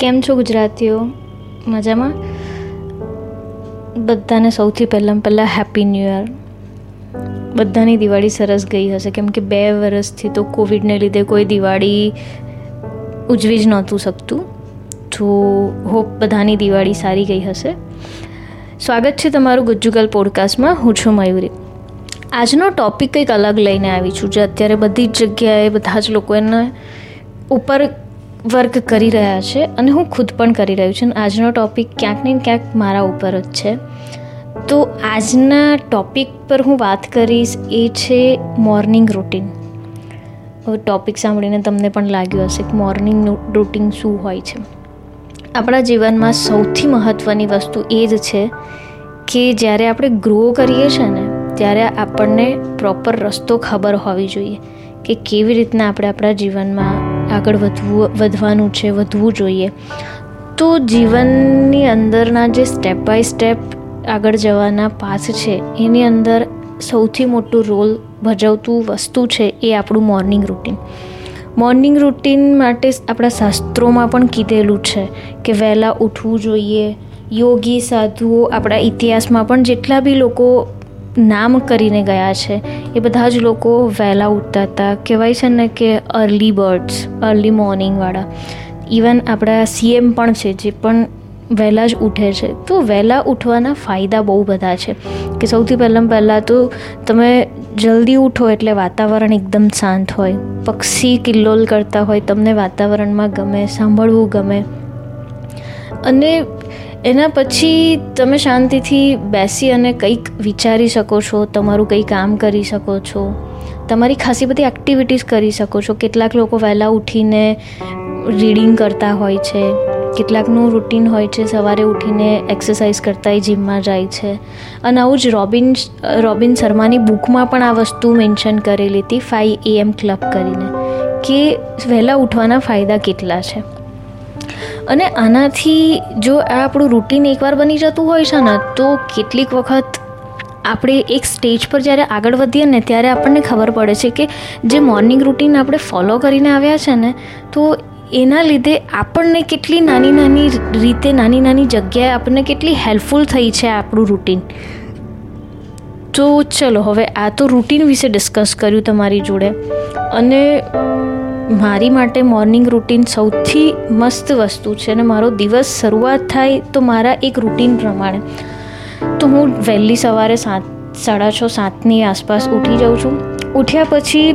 કેમ છો ગુજરાતીઓ? મજામાં? બધાને સૌથી પહેલાં પહેલાં હેપી ન્યૂ યર બધાની દિવાળી સરસ ગઈ હશે. કેમ કે બે વર્ષથી તો કોવિડને લીધે કોઈ દિવાળી ઉજવી જ નહોતું શકતું. તો હોપ બધાની દિવાળી સારી ગઈ હશે. સ્વાગત છે તમારું ગુજ્જુગલ પોડકાસ્ટમાં હું છું મયુરી. આજનો ટૉપિક કંઈક અલગ લઈને આવી છું. જે અત્યારે બધી જ જગ્યાએ બધા જ લોકો એને ઉપર વર્ક કરી રહ્યા છે અને હું ખુદ પણ કરી રહ્યું છું આજનો ટૉપિક ક્યાંક ને ક્યાંક મારા ઉપર જ છે. તો આજના ટૉપિક પર હું વાત કરીશ એ છે મોર્નિંગ રૂટીન ટૉપિક સાંભળીને તમને પણ લાગ્યું હશે કે મોર્નિંગ રૂટીન શું હોય છે. આપણા જીવનમાં સૌથી મહત્ત્વની વસ્તુ એ જ છે કે જ્યારે આપણે ગ્રો કરીએ છીએ ને, ત્યારે આપણને પ્રોપર રસ્તો ખબર હોવી જોઈએ કે કેવી રીતના આપણે આપણા જીવનમાં આગળ વધવું, વધવાનું છે, વધવું જોઈએ. તો જીવનની અંદરના જે સ્ટેપ બાય સ્ટેપ આગળ જવાના પાસ છે, એની અંદર સૌથી મોટો રોલ ભજવતું વસ્તુ છે એ આપણું મોર્નિંગ રૂટીન મોર્નિંગ રૂટીન માટે આપણા શાસ્ત્રોમાં પણ કીધેલું છે કે વહેલા ઉઠવું જોઈએ, યોગી સાધુઓ આપણા ઇતિહાસમાં પણ જેટલા બી લોકો નામ કરીને ગયા છે. એ બધા જ લોકો વહેલા ઉઠતા હતા. કહેવાય છે ને કે અર્લી બર્ડ્સ અર્લી મોર્નિંગવાળા ઇવન આપણા સીએમ પણ છે, જે પણ વહેલા જ ઉઠે છે. તો વહેલા ઉઠવાના ફાયદા બહુ બધા છે. કે સૌથી પહેલાં પહેલાં તો તમે જલ્દી ઉઠો એટલે વાતાવરણ એકદમ શાંત હોય. પક્ષી કિલ્લોલ કરતા હોય, તમને વાતાવરણમાં ગમે, સાંભળવું ગમે. અને એના પછી તમે શાંતિથી બેસી અને કંઈક વિચારી શકો છો, તમારું કંઈ કામ કરી શકો છો, તમારી ખાસી બધી એક્ટિવિટીઝ કરી શકો છો. કેટલાક લોકો વહેલા ઉઠીને રીડિંગ કરતા હોય છે, કેટલાકનું રૂટીન હોય છે, સવારે ઉઠીને એક્સરસાઇઝ કરતા એ જીમમાં જાય છે. અને આવું જ રોબિન રોબિન શર્માની બુકમાં પણ આ વસ્તુ મેન્શન કરેલી હતી ફાઈવ એએમ ક્લબ કરીને, કે વહેલા ઉઠવાના ફાયદા કેટલા છે. અને આનાથી જો આ આપણું રૂટીન એકવાર બની જતું હોય છે ને, તો કેટલીક વખત આપણે એક સ્ટેજ પર જ્યારે આગળ વધીએ ને, ત્યારે આપણને ખબર પડે છે કે જે મોર્નિંગ રૂટીન આપણે ફોલો કરીને આવ્યા છે ને, તો એના લીધે આપણને કેટલી નાની નાની રીતે નાની નાની જગ્યાએ આપણને કેટલી હેલ્પફુલ થઈ છે આપણું રૂટીન તો ચલો, હવે આ તો રૂટીન વિશે ડિસ્કસ કર્યું તમારી જોડે. અને મારી માટે મોર્નિંગ રૂટીન સૌથી મસ્ત વસ્તુ છે અને મારો દિવસ શરૂઆત થાય તો મારા એક રૂટીન પ્રમાણે. તો હું વહેલી સવારે સાત, સાડા છ, સાતની આસપાસ ઉઠી જાઉં છું. ઉઠ્યા પછી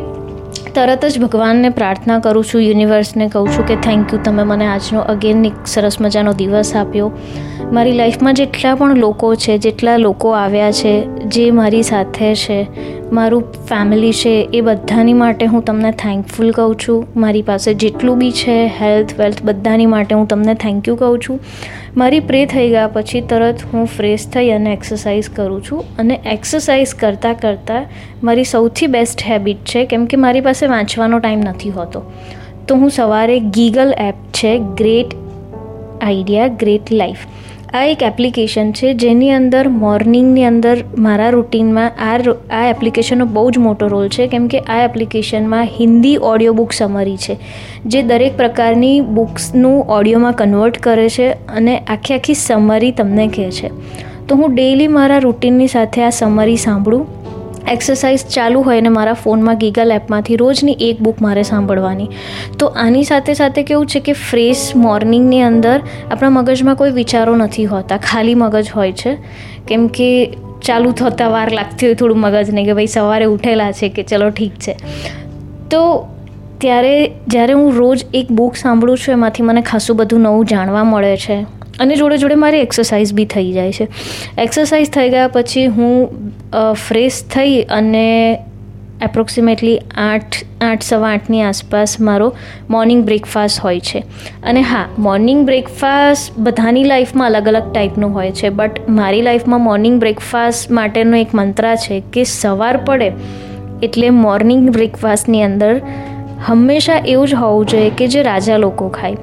તરત જ ભગવાનને પ્રાર્થના કરું છું યુનિવર્સને કહું છું કે થેન્ક યુ તમે મને આજનો અગેન એક સરસ મજાનો દિવસ આપ્યો. મારી લાઈફમાં જેટલા પણ લોકો છે, જેટલા લોકો આવ્યા છે, જે મારી સાથે છે મારું ફેમિલી છે એ બધાની માટે હું તમને થેન્કફુલ કહું છું. મારી પાસે જેટલું બી છે હેલ્થ વેલ્થ બધાની માટે હું તમને થેન્ક યુ કહું છું. મારી પ્રે થઈ ગયા પછી તરત હું ફ્રેશ થઈ અને એક્સરસાઇઝ કરું છું. અને એક્સરસાઇઝ કરતાં કરતાં મારી સૌથી બેસ્ટ હેબિટ છે, કેમ કે મારી પાસે વાંચવાનો ટાઈમ નથી હોતો. તો હું સવારે ગીગલ એપ છે ગ્રેટ આઈડિયા ગ્રેટ લાઈફ આ એક એપ્લિકેશન છે જેની અંદર મોર્નિંગની અંદર મારા રૂટીનમાં આ આ એપ્લિકેશનનો બહુ જ મોટો રોલ છે. કેમ કે આ એપ્લિકેશનમાં હિન્દી ઓડિયો બુક સમરી છે, જે દરેક પ્રકારની બુક્સનું ઓડિયોમાં કન્વર્ટ કરે છે અને આખી આખી સમરી તમને કહે છે. તો હું ડેઈલી મારા રૂટીનની સાથે આ સમરી સાંભળું. એક્સરસાઇઝ ચાલુ હોય ને મારા ફોનમાં ગીગલ એપમાંથી રોજની એક બુક મારે સાંભળવાની. તો આની સાથે સાથે કેવું છે કે ફ્રેશ મોર્નિંગની અંદર આપણા મગજમાં કોઈ વિચારો નથી હોતા, ખાલી મગજ હોય છે. કેમ કે ચાલુ થતાં વાર લાગતી હોય થોડું મગજને કે ભાઈ સવારે ઉઠેલા છે કે ચલો ઠીક છે. તો ત્યારે જ્યારે હું રોજ એક બુક સાંભળું છું એમાંથી મને ખાસું બધું નવું જાણવા મળે છે. અને જોડે જોડે મારી એક્સરસાઇઝ બી થઈ જાય છે. એક્સરસાઇઝ થઈ ગયા પછી હું ફ્રેશ થઈ અને એપ્રોક્સિમેટલી આઠ આઠ સવા આઠની આસપાસ મારો મોર્નિંગ બ્રેકફાસ્ટ હોય છે. અને હા મોર્નિંગ બ્રેકફાસ્ટ બધાની લાઈફમાં અલગ અલગ ટાઈપનું હોય છે બટ મારી લાઈફમાં મોર્નિંગ બ્રેકફાસ્ટ માટેનો એક મંત્ર છે કે સવાર પડે એટલે મોર્નિંગ બ્રેકફાસ્ટની અંદર હંમેશા એવું જ હોવું જોઈએ કે જે રાજા લોકો ખાય.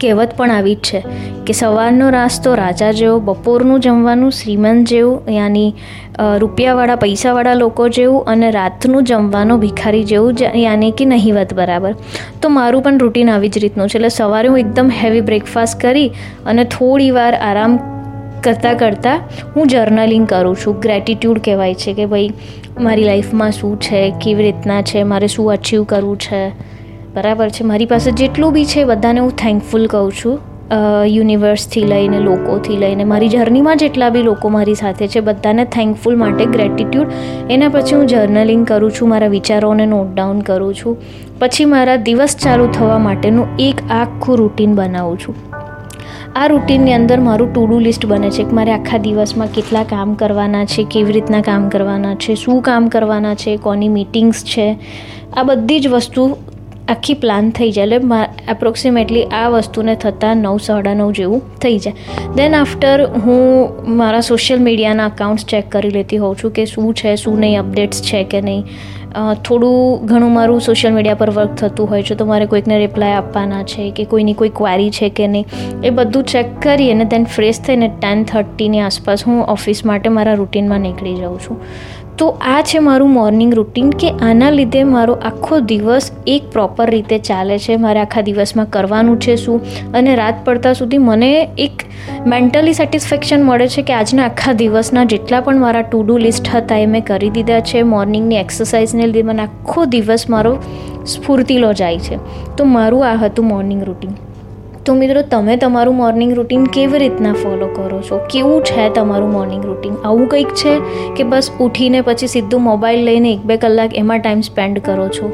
કહેવત પણ આવી જ છે કે સવારનો નાસ્તો રાજા જેવો, બપોરનું જમવાનું શ્રીમંત જેવું, યાની રૂપિયાવાળા, પૈસાવાળા લોકો જેવું અને રાતનું જમવાનું ભિખારી જેવું યાની કે નહીવત બરાબર. તો મારું પણ રૂટીન આવી જ રીતનું છે. એટલે સવારે હું એકદમ હેવી બ્રેકફાસ્ટ કરી અને થોડી વાર આરામ કરતાં કરતાં હું જર્નલિંગ કરું છું. ગ્રેટિટ્યૂડ કહેવાય છે કે ભાઈ, મારી લાઈફમાં શું છે, કેવી રીતના છે, મારે શું અચીવ કરવું છે. બરાબર છે. મારી પાસે જેટલું બી છે બધાને હું થેન્કફુલ કહું છું. યુનિવર્સથી લઈને, લોકોથી લઈને, મારી જર્નીમાં જેટલા બી લોકો મારી સાથે છે, બધાને થેન્કફુલ માટે ગ્રેટિટ્યૂડ એના પછી હું જર્નલિંગ કરું છું, મારા વિચારોને નોટ ડાઉન કરું છું. પછી મારા દિવસ ચાલુ થવા માટેનું એક આખું રૂટીન બનાવું છું. આ રૂટીનની અંદર મારું ટુ ડુ લિસ્ટ બને છે, કે મારે આખા દિવસમાં કેટલા કામ કરવાના છે, કેવી રીતના કામ કરવાના છે, શું કામ કરવાના છે, કોની મિટિંગ્સ છે. આ બધી જ વસ્તુ આખી પ્લાન થઈ જાય. એટલે એપ્રોક્સિમેટલી આ વસ્તુને થતાં નવ, સાડા નવ જેવું થઈ જાય. દેન આફ્ટર હું મારા સોશિયલ મીડિયાના અકાઉન્ટ્સ ચેક કરી લેતી હોઉં છું કે શું છે, શું નહીં અપડેટ્સ છે કે નહીં. થોડું ઘણું મારું સોશિયલ મીડિયા પર વર્ક થતું હોય છે, તો મારે કોઈકને રિપ્લાય આપવાના છે કે કોઈની કોઈ ક્વારી છે કે નહીં. એ બધું ચેક કરી અને દેન ફ્રેશ થઈને ટેન થર્ટીની આસપાસ હું ઓફિસ માટે મારા રૂટીનમાં નીકળી જાઉં છું. તો આ છે મારું મોર્નિંગ રૂટીન કે આના લીધે મારો આખો દિવસ એક પ્રોપર રીતે ચાલે છે. મારે આખા દિવસમાં કરવાનું છે શું? અને રાત પડતા સુધી મને એક મેન્ટલી સેટિસ્ફેક્શન મળે છે કે આજના આખા દિવસના જેટલા પણ મારા ટુ ડુ લિસ્ટ હતા એ મેં કરી દીધા છે. મોર્નિંગની એક્સરસાઇઝને લીધે મને આખો દિવસ મારો સ્ફૂર્તિલો જાય છે. તો મારું આ હતું મોર્નિંગ રૂટીન તો મિત્રો, તમે તમારું મોર્નિંગ રૂટીન કેવી રીતના ફોલો કરો છો? કેવું છે તમારું મોર્નિંગ રૂટીન આવું કંઈક છે કે બસ ઉઠીને પછી સીધું મોબાઈલ લઈને એક બે કલાક એમાં ટાઈમ સ્પેન્ડ કરો છો?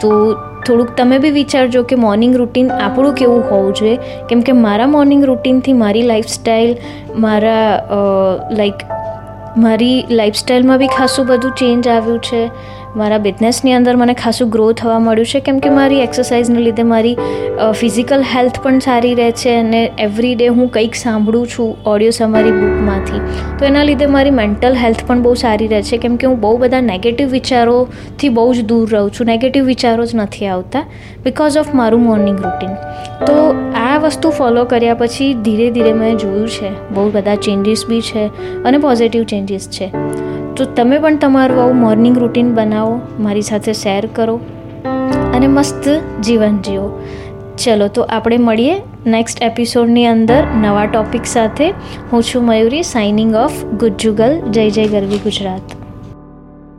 તો થોડુંક તમે બી વિચારજો કે મોર્નિંગ રૂટીન આપણું કેવું હોવું જોઈએ. કેમ કે મારા મોર્નિંગ રૂટીનથી મારી લાઈફસ્ટાઈલ મારા લાઈક મારી લાઈફસ્ટાઈલમાં બી ખાસું બધું ચેન્જ આવ્યું છે. મારા બિઝનેસની અંદર મને ખાસું ગ્રો થવા મળ્યું છે, કેમ કે મારી એક્સરસાઇઝને લીધે મારી ફિઝિકલ હેલ્થ પણ સારી રહે છે અને એવરી ડે હું કંઈક સાંભળું છું ઓડિયોસ અમારી બુકમાંથી તો એના લીધે મારી મેન્ટલ હેલ્થ પણ બહુ સારી રહે છે, કેમ કે હું બહુ બધા નેગેટિવ વિચારોથી બહુ જ દૂર રહું છું નેગેટિવ વિચારો જ નથી આવતા બિકોઝ ઓફ મારું મોર્નિંગ રૂટીન તો આ વસ્તુ ફોલો કર્યા પછી ધીરે ધીરે મેં જોયું છે, બહુ બધા ચેન્જીસ બી છે અને પોઝિટિવ ચેન્જીસ છે. તો તમે પણ તમારું આવું મોર્નિંગ રૂટીન બનાવો, મારી સાથે શેર કરો અને મસ્ત જીવન જીવો. ચલો, તો આપણે મળીએ નેક્સ્ટ એપિસોડની અંદર નવા ટોપિક સાથે. હું છું મયુરી સાઇનિંગ ઓફ ગુજ્જુગલ, જય જય ગરવી ગુજરાત.